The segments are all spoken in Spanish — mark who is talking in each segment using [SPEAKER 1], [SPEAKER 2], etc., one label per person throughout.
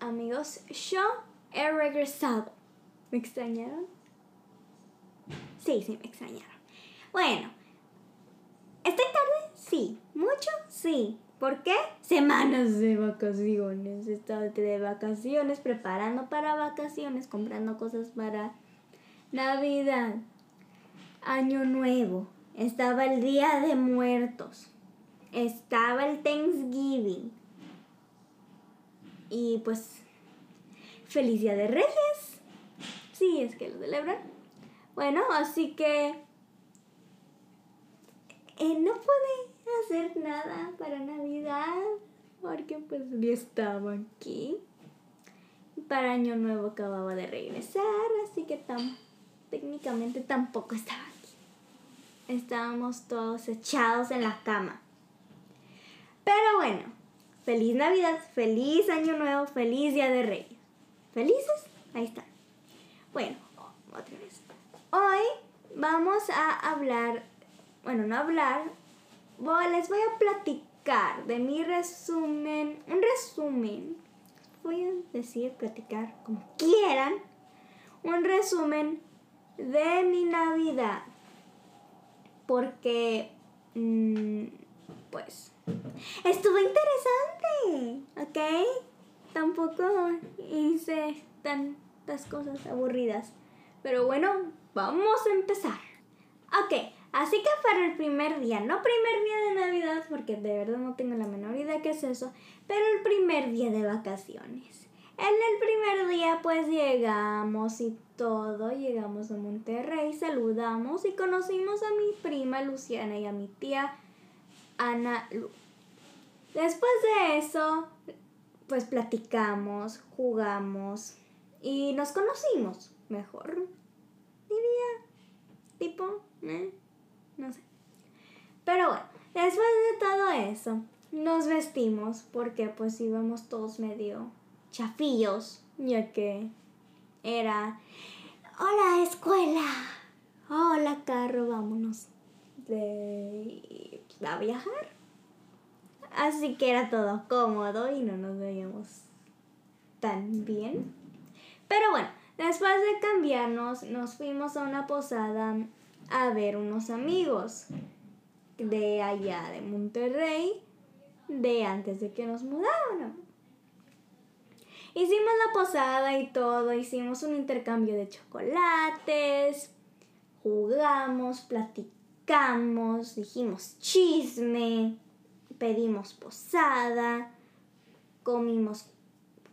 [SPEAKER 1] amigos. Yo he regresado. ¿Me extrañaron? Sí, sí, me extrañaron. Bueno, ¿estoy tarde? Sí. ¿Mucho? Sí. ¿Por qué? Semanas de vacaciones. Estaba de vacaciones, preparando para vacaciones, comprando cosas para Navidad, Año Nuevo. Estaba el Día de Muertos. Estaba el Thanksgiving. Y pues, feliz Día de Reyes. Sí, es que lo celebran. Bueno, así que eh, no pude hacer nada para Navidad porque pues ya estaba aquí. Para Año Nuevo acababa de regresar, así que tam técnicamente tampoco estaba aquí. Estábamos todos echados en la cama. Pero bueno, feliz Navidad, feliz Año Nuevo, feliz Día de Reyes. ¿Felices? Ahí están. Bueno, otra vez. Hoy vamos a hablar, bueno, no hablar, les voy a platicar de mi resumen, un resumen, voy a decir, platicar como quieran, un resumen de mi Navidad. Porque, mm, pues, estuvo interesante, ¿ok? Tampoco hice tantas cosas aburridas. Pero bueno, vamos a empezar. Ok, así que para el primer día, no primer día de Navidad, porque de verdad no tengo la menor idea qué es eso, pero el primer día de vacaciones. En el primer día pues llegamos y todo, llegamos a Monterrey, saludamos y conocimos a mi prima Luciana y a mi tía Ana Lu. Después de eso, pues platicamos, jugamos y nos conocimos mejor. Diría, tipo, ¿eh? no sé. Pero bueno, después de todo eso, nos vestimos porque pues íbamos todos medio chafillos, ya que era, hola escuela, hola carro, vámonos de, a viajar. Así que era todo cómodo y no nos veíamos tan bien. Pero bueno, después de cambiarnos, nos fuimos a una posada a ver unos amigos de allá de Monterrey, de antes de que nos mudáramos. Hicimos la posada y todo, hicimos un intercambio de chocolates, jugamos, platicamos, dijimos chisme, pedimos posada, comimos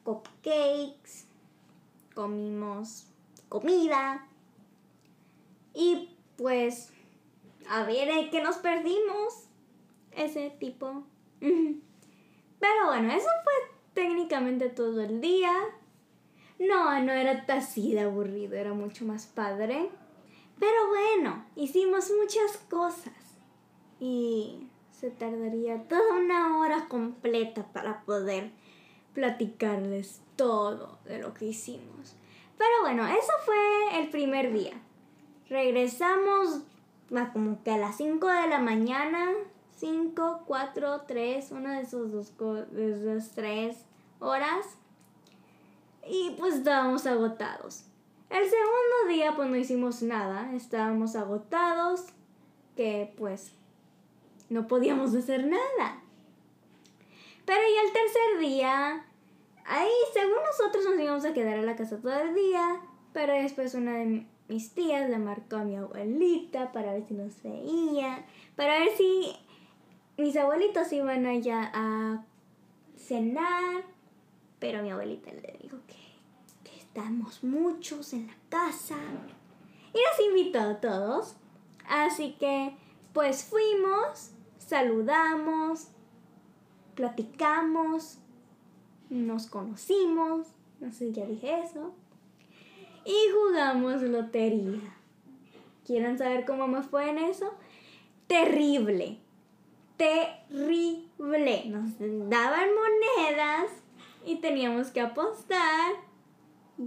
[SPEAKER 1] cupcakes, comimos comida y pues a ver qué nos perdimos ese tipo. Pero bueno, eso fue técnicamente todo el día. No, no era así de aburrido, era mucho más padre. Pero bueno, hicimos muchas cosas. Y se tardaría toda una hora completa para poder platicarles todo de lo que hicimos. Pero bueno, eso fue el primer día. Regresamos a como que a las 5 de la mañana 5, 4, 3, una de esos dos, de esas tres horas. Y pues estábamos agotados. El segundo día pues no hicimos nada, estábamos agotados, que pues no podíamos hacer nada. Pero y el tercer día, ahí según nosotros nos íbamos a quedar en la casa todo el día, pero después una de mis tías le marcó a mi abuelita para ver si nos veía, para ver si mis abuelitos iban allá a cenar, pero mi abuelita le dijo que estamos muchos en la casa y nos invitó a todos. Así que pues fuimos, saludamos, platicamos, nos conocimos, no sé, ya dije eso, y jugamos lotería. ¿Quieren saber cómo me fue en eso? Terrible terrible. Nos daban monedas y teníamos que apostar.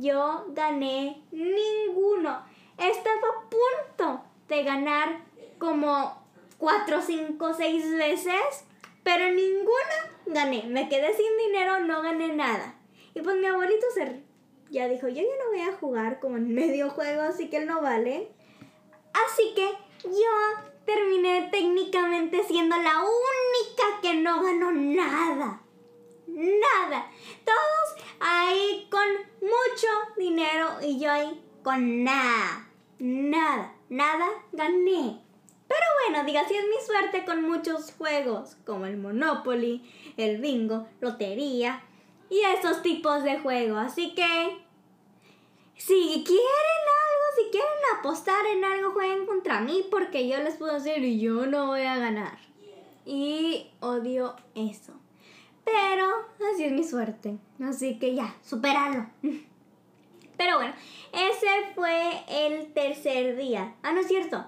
[SPEAKER 1] Yo gané ninguno. Estaba a punto de ganar como 4, 5, 6 veces, pero ninguna gané. Me quedé sin dinero, no gané nada. Y pues mi abuelito se ya dijo, yo ya no voy a jugar como en medio juego, así que él no vale. Así que yo terminé técnicamente siendo la única que no ganó nada. Nada. Todos ahí con mucho dinero y yo ahí con nada. Nada, nada gané. Pero bueno, diga, si es mi suerte con muchos juegos, como el Monopoly, el bingo, lotería y esos tipos de juegos. Así que, si quieren algo, si quieren apostar en algo, jueguen contra mí porque yo les puedo decir y yo no voy a ganar. Y odio eso. Pero así es mi suerte. Así que ya, superalo. Pero bueno, ese fue el tercer día. Ah, no es cierto.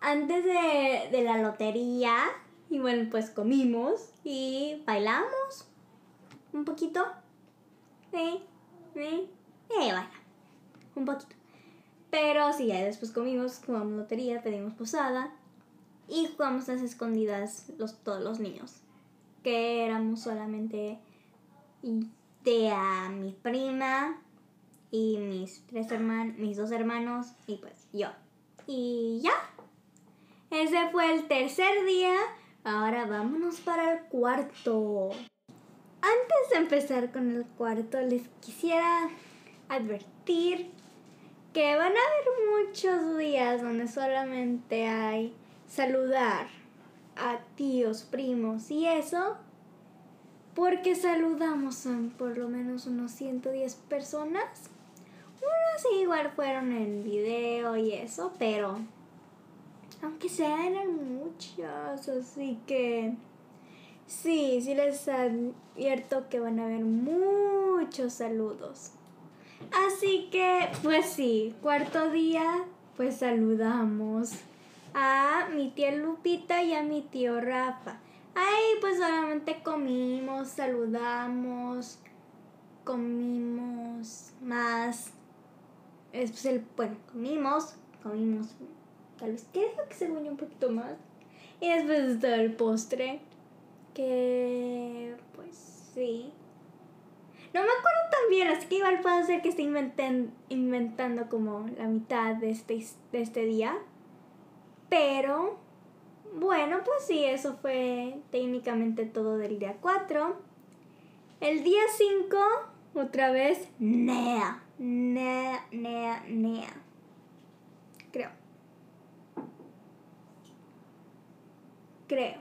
[SPEAKER 1] Antes de, de la lotería, y bueno, pues comimos y bailamos un poquito. Sí, sí, eh, bueno, un poquito. Pero sí, ya después comimos, jugamos lotería, pedimos posada y jugamos las escondidas los, todos los niños. Que éramos solamente de a mi prima y mis tres hermanos, mis dos hermanos y pues yo. Y ya. Ese fue el tercer día. Ahora vámonos para el cuarto. Antes de empezar con el cuarto, les quisiera advertir que van a haber muchos días donde solamente hay saludar a tíos, primos y eso, porque saludamos a por lo menos unos 110 personas. Unos igual fueron en video y eso, pero aunque sean eran muchos, así que sí, sí les advierto que van a haber muchos saludos. Así que, pues sí, cuarto día, pues saludamos a mi tía Lupita y a mi tío Rafa. Ahí pues solamente comimos, saludamos, comimos más. Es el, bueno, comimos, comimos tal vez creo que se un poquito más. Y después está el postre, que pues sí. No me acuerdo tan bien, así que igual puede ser que esté inventando como la mitad de este, de este día. Pero, bueno, pues sí, eso fue técnicamente todo del día 4. El día 5, otra vez, nea, nea, nea, nea. Creo. Creo.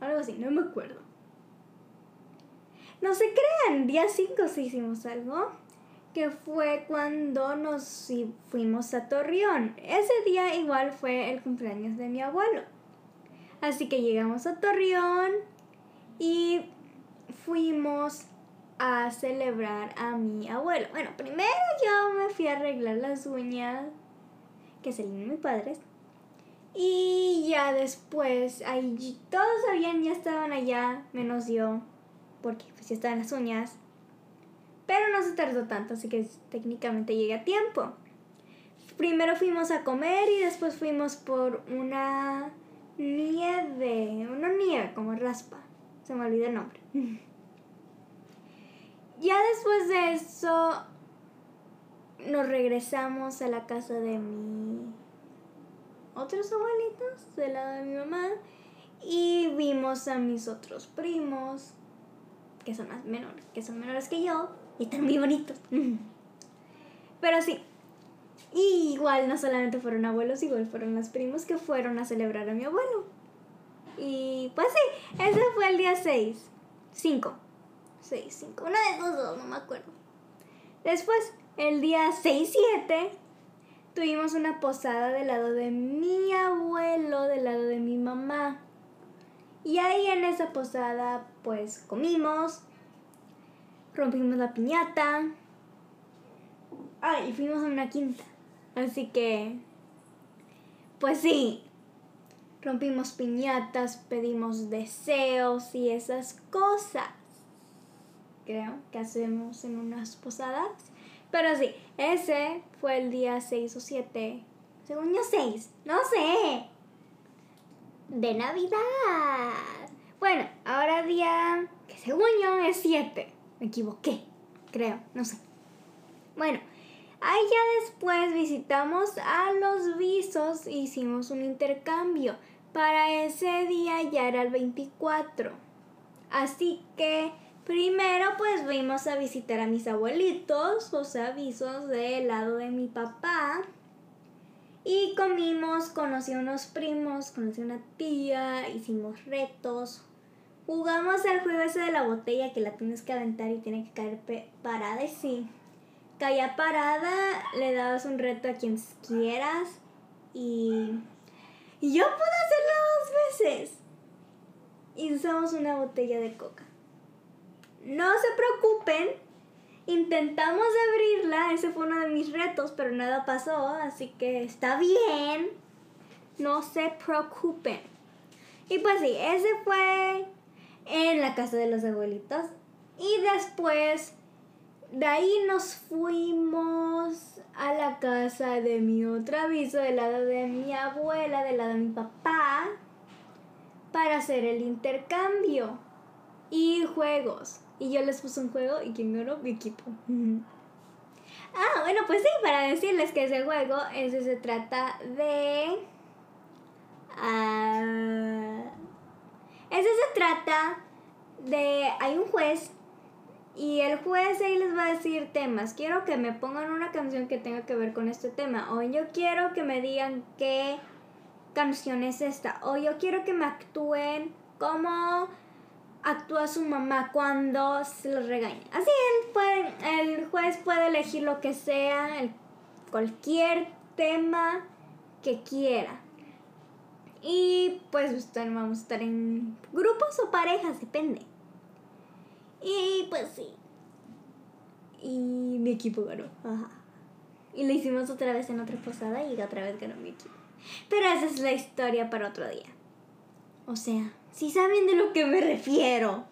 [SPEAKER 1] Algo así, no me acuerdo. No se crean, día 5 sí hicimos algo. Que fue cuando nos fuimos a Torreón. Ese día igual fue el cumpleaños de mi abuelo. Así que llegamos a Torreón y fuimos a celebrar a mi abuelo. Bueno, primero yo me fui a arreglar las uñas, que se mis padres. Y ya después, ahí todos sabían, ya estaban allá, menos yo, porque pues ya estaban las uñas. Pero no se tardó tanto, así que técnicamente llegué a tiempo. Primero fuimos a comer y después fuimos por una nieve, una nieve como raspa. Se me olvidó el nombre. ya después de eso nos regresamos a la casa de mi otros abuelitos del lado de mi mamá y vimos a mis otros primos que son más menores, que son menores que yo y están muy bonitos. Pero sí. Igual no solamente fueron abuelos, igual fueron los primos que fueron a celebrar a mi abuelo. Y pues sí, ese fue el día 6. 5. 6, 5. Una de esos dos, no me acuerdo. Después, el día 6, 7, tuvimos una posada del lado de mi abuelo, del lado de mi mamá. Y ahí en esa posada pues comimos, rompimos la piñata. Ah, y fuimos a una quinta. Así que, pues sí, rompimos piñatas, pedimos deseos y esas cosas. Creo que hacemos en unas posadas. Pero sí, ese fue el día 6 o 7. Según yo 6, no sé. De Navidad. Bueno, ahora día que según yo es 7. Me equivoqué, creo, no sé. Bueno, ahí ya después visitamos a los visos e hicimos un intercambio. Para ese día ya era el 24. Así que primero pues fuimos a visitar a mis abuelitos, o sea, visos del lado de mi papá. Y comimos, conocí a unos primos, conocí a una tía, hicimos retos. Jugamos el juego ese de la botella que la tienes que aventar y tiene que caer parada y sí. Caía parada, le dabas un reto a quien quieras y, y yo pude hacerlo dos veces. Y usamos una botella de coca. No se preocupen, Intentamos abrirla, ese fue uno de mis retos, pero nada pasó, así que está bien. No se preocupen. Y pues sí, ese fue en la casa de los abuelitos. Y después de ahí nos fuimos a la casa de mi otra aviso, del lado de mi abuela, del lado de mi papá, para hacer el intercambio y juegos. Y yo les puse un juego y quien ganó, mi equipo. Ah, bueno, pues sí, para decirles que ese juego, ese se trata de... Uh, ese se trata de... Hay un juez y el juez ahí les va a decir temas. Quiero que me pongan una canción que tenga que ver con este tema. O yo quiero que me digan qué canción es esta. O yo quiero que me actúen como actúa su mamá cuando se los regaña. Así él puede, el juez puede elegir lo que sea, cualquier tema que quiera. Y pues vamos a estar en grupos o parejas, depende. Y pues sí. Y mi equipo ganó. Ajá. Y lo hicimos otra vez en otra posada y otra vez ganó mi equipo. Pero esa es la historia para otro día. O sea, si saben de lo que me refiero.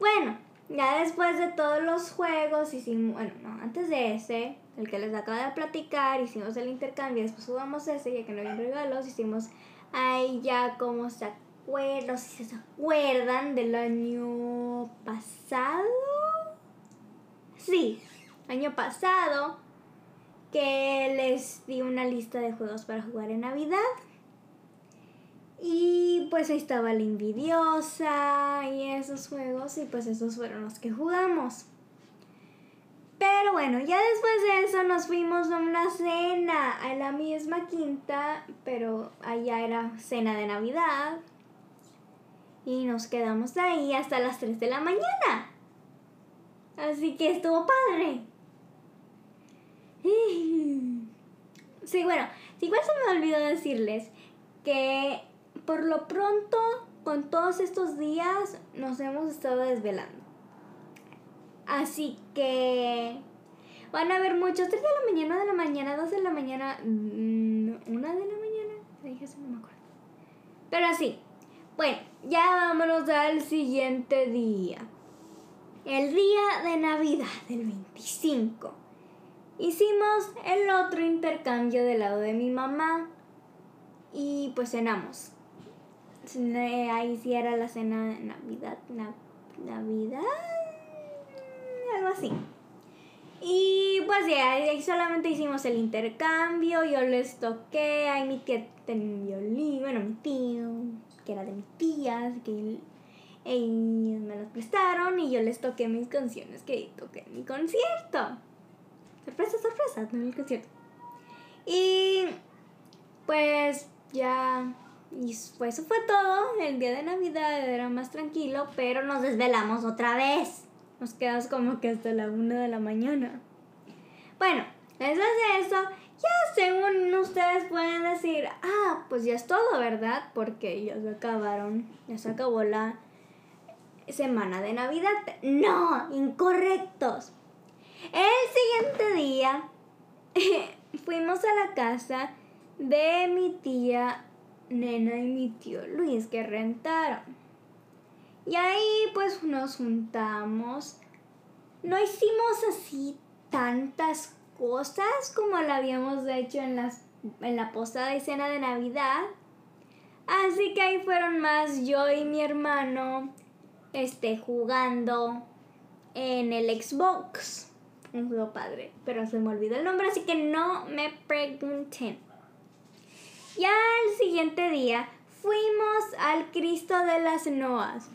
[SPEAKER 1] Bueno, ya después de todos los juegos hicimos, bueno, no, antes de ese, el que les acabo de platicar, hicimos el intercambio, después jugamos ese, ya que no había regalos, hicimos ahí ya como se acuerdan, si se acuerdan del año pasado. Sí, año pasado, que les di una lista de juegos para jugar en Navidad. Y pues ahí estaba la envidiosa y esos juegos y pues esos fueron los que jugamos. Pero bueno, ya después de eso nos fuimos a una cena a la misma quinta, pero allá era cena de Navidad. Y nos quedamos ahí hasta las 3 de la mañana. Así que estuvo padre. Sí, bueno, igual se me olvidó decirles que por lo pronto, con todos estos días, nos hemos estado desvelando. Así que van a haber muchos. 3 de la mañana, de la mañana, 2 de la mañana, 1 mm, de la mañana. Dije eso, no me acuerdo. Pero así. Bueno, ya vámonos al siguiente día. El día de Navidad, del 25. Hicimos el otro intercambio del lado de mi mamá. Y pues cenamos ahí sí era la cena de Navidad, Navidad, algo así. Y pues ya, ahí solamente hicimos el intercambio, yo les toqué, ahí mi tía tenía un violín, bueno, mi tío, que era de mi tía, así que ellos me los prestaron y yo les toqué mis canciones que toqué en mi concierto. Sorpresa, sorpresa, en mi concierto. Y pues ya y pues eso fue todo. El día de Navidad era más tranquilo, pero nos desvelamos otra vez. Nos quedamos como que hasta la una de la mañana. Bueno, después de eso, ya según ustedes pueden decir, ah, pues ya es todo, ¿verdad? Porque ya se acabaron, ya se acabó la semana de Navidad. No, incorrectos. El siguiente día fuimos a la casa de mi tía Nena y mi tío Luis que rentaron. Y ahí pues nos juntamos. No hicimos así tantas cosas como lo habíamos hecho en, las, en la posada y cena de Navidad. Así que ahí fueron más yo y mi hermano este, jugando en el Xbox. Un juego padre, pero se me olvidó el nombre, así que no me pregunten. Ya el siguiente día fuimos al Cristo de las Noas.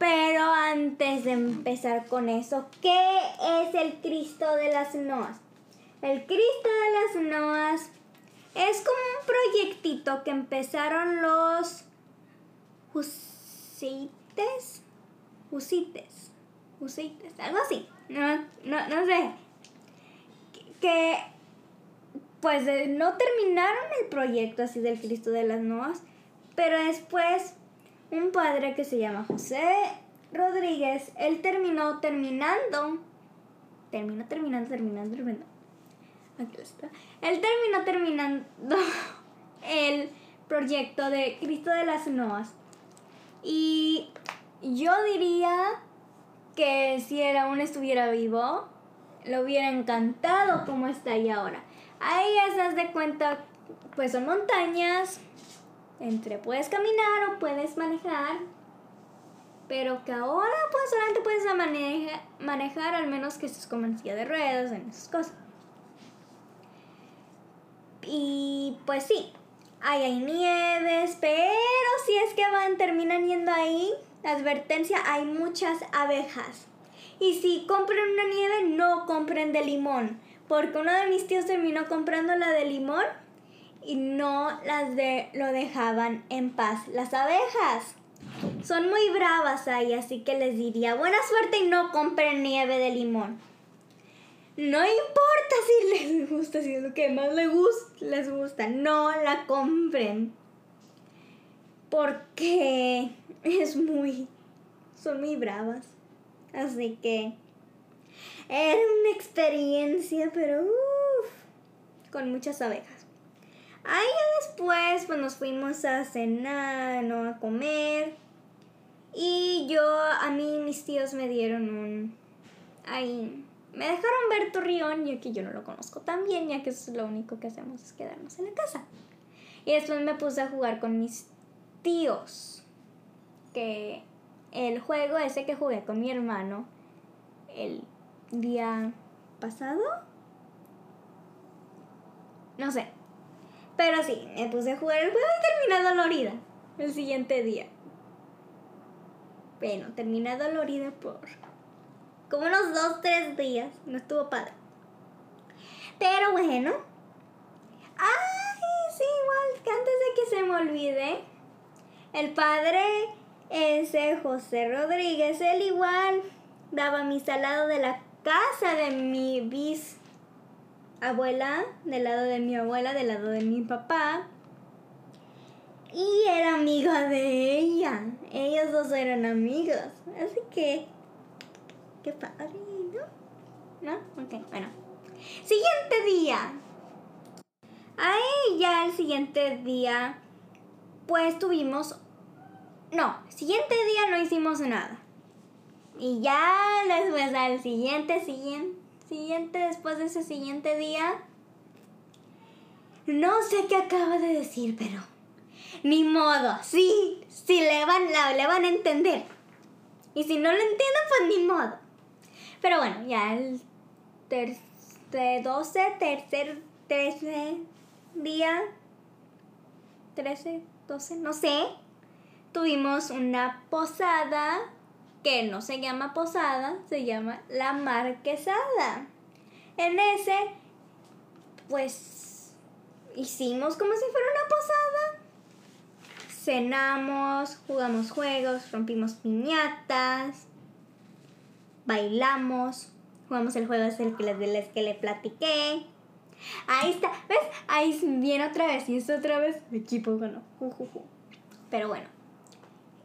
[SPEAKER 1] Pero antes de empezar con eso, ¿qué es el Cristo de las Noas? El Cristo de las Noas es como un proyectito que empezaron los Husites. Husites. Husites. Algo así. No, no, no sé. Que pues no terminaron el proyecto así del Cristo de las Noas. Pero después un padre que se llama José Rodríguez, él terminó terminando. Terminó terminando, terminando, terminando. Aquí está. Él terminó terminando el proyecto de Cristo de las Noas. Y yo diría que si él aún estuviera vivo, lo hubiera encantado como está ahí ahora. Ahí esas de cuenta, pues son montañas, entre puedes caminar o puedes manejar, pero que ahora pues solamente puedes manejar, al menos que estés con silla de ruedas, en esas cosas. Y pues sí, ahí hay nieves, pero si es que van, terminan yendo ahí, advertencia, hay muchas abejas. Y si compran una nieve, no compren de limón. Porque uno de mis tíos terminó comprando la de limón y no las de lo dejaban en paz. Las abejas son muy bravas ahí, así que les diría buena suerte y no compren nieve de limón. No importa si les gusta, si es lo que más les gusta, les gusta, no la compren. Porque es muy son muy bravas. Así que era una experiencia, pero uff, con muchas abejas. Ahí después pues nos fuimos a cenar, no a comer. Y yo, a mí mis tíos me dieron un... Ahí, me dejaron ver Torreón, ya que yo no lo conozco tan bien, ya que eso es lo único que hacemos es quedarnos en la casa. Y después me puse a jugar con mis tíos. Que el juego ese que jugué con mi hermano el día pasado. No sé, pero sí, me puse a jugar el juego y terminé dolorida el siguiente día. Bueno, terminé dolorida por como unos dos, tres días. No estuvo padre. Pero bueno. Ay, sí, igual, que antes de que se me olvide, el padre ese José Rodríguez, él igual daba mi salado de la casa de mi bis abuela, del lado de mi abuela, del lado de mi papá. Y era amiga de ella. Ellos dos eran amigos. Así que... Qué padre, ¿no? ¿No? Ok, bueno. Siguiente día. Ahí ya el siguiente día, pues tuvimos... No, siguiente día no hicimos nada. Y ya después al siguiente, siguiente siguiente, después de ese siguiente día, no sé qué acaba de decir, pero ni modo, sí, sí le van, le van a entender. Y si no lo entienden, pues ni modo. Pero bueno, ya el tercer, 12, tercer, 13 día, 13, 12, no sé, tuvimos una posada que no se llama posada, se llama la marquesada. En ese, pues, hicimos como si fuera una posada. Cenamos, jugamos juegos, rompimos piñatas, bailamos, jugamos el juego ese que que le platiqué. Ahí está, ¿ves? Ahí viene otra vez y es otra vez equipo, bueno, Pero bueno,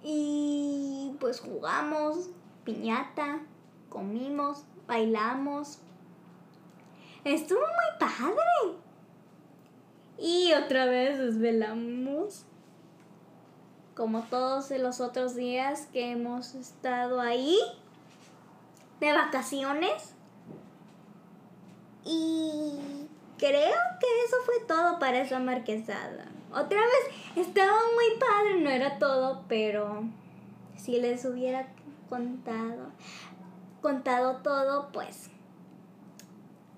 [SPEAKER 1] y pues jugamos piñata, comimos, bailamos. Estuvo muy padre. Y otra vez desvelamos. Como todos los otros días que hemos estado ahí. De vacaciones. Y creo que eso fue todo para esa marquesada. Otra vez, estaba muy padre, no era todo, pero si les hubiera contado. contado todo, pues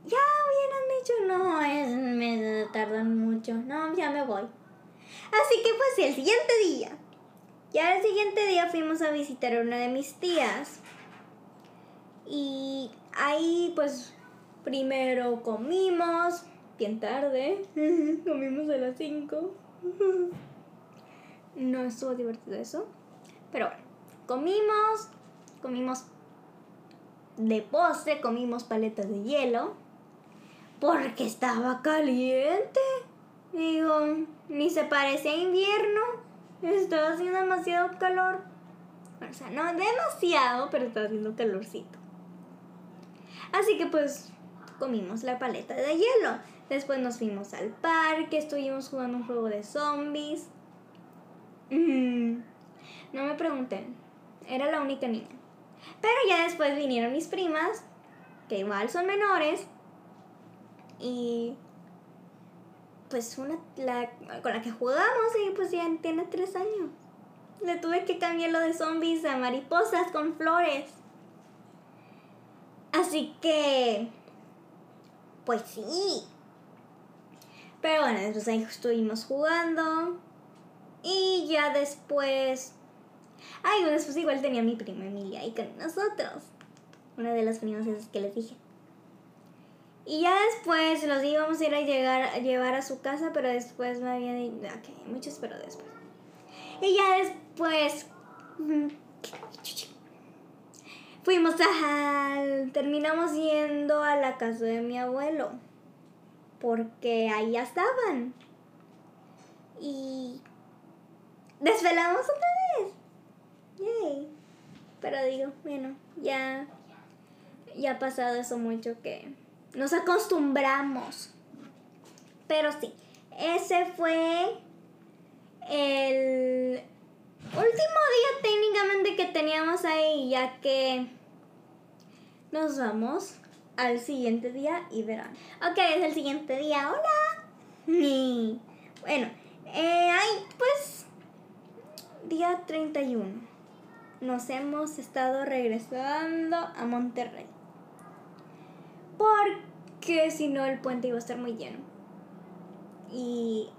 [SPEAKER 1] ya hubieran dicho, no, es, me tardan mucho, no, ya me voy. Así que pues el siguiente día, ya el siguiente día fuimos a visitar a una de mis tías. Y ahí pues primero comimos, bien tarde, comimos a las 5. no estuvo divertido eso. Pero bueno, comimos, comimos de postre, comimos paletas de hielo. Porque estaba caliente. Digo, ni se parecía invierno. Estaba haciendo demasiado calor. O sea, no demasiado, pero estaba haciendo calorcito. Así que pues comimos la paleta de hielo. Después nos fuimos al parque, estuvimos jugando un juego de zombies. Mm, no me pregunten, era la única niña. Pero ya después vinieron mis primas, que igual son menores, y pues una la, con la que jugamos y pues ya tiene tres años. Le tuve que cambiar lo de zombies a mariposas con flores. Así que, pues sí. Pero bueno, después ahí estuvimos jugando. Y ya después... Ay, después igual tenía mi prima Emilia ahí con nosotros. Una de las primas esas que les dije. Y ya después los íbamos a ir a, llegar, llevar a su casa, pero después me habían dicho, ok, muchos, pero después. Y ya después fuimos a... terminamos yendo a la casa de mi abuelo, porque ahí ya estaban. Y desvelamos otra vez. Yay. Pero digo, bueno, ya, ya ha pasado eso mucho que nos acostumbramos. Pero sí, ese fue el último día técnicamente que teníamos ahí, ya que nos vamos al siguiente día y verán. Ok, es el siguiente día. Hola. Y bueno, eh, ay, pues día 31. Nos hemos estado regresando a Monterrey. Porque si no el puente iba a estar muy lleno. Y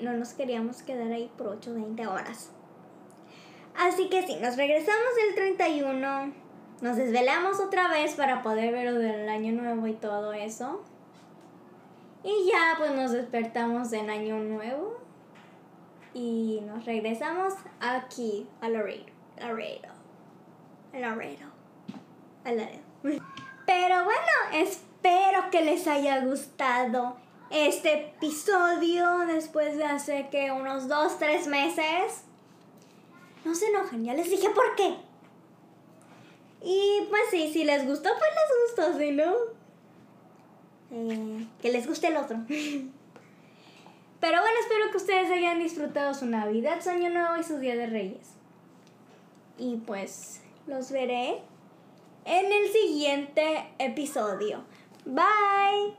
[SPEAKER 1] no nos queríamos quedar ahí por 8 o 20 horas. Así que sí, nos regresamos el 31. Nos desvelamos otra vez para poder ver del año nuevo y todo eso. Y ya pues nos despertamos en año nuevo. Y nos regresamos aquí a Laredo. Laredo. Laredo. Laredo. Pero bueno, espero que les haya gustado este episodio después de hace que unos 2, 3 meses. No se enojen, ya les dije por qué. Y pues sí, si les gustó, pues les gustó, si no. Eh, que les guste el otro. Pero bueno, espero que ustedes hayan disfrutado su Navidad, su Año Nuevo y su Día de Reyes. Y pues los veré en el siguiente episodio. Bye.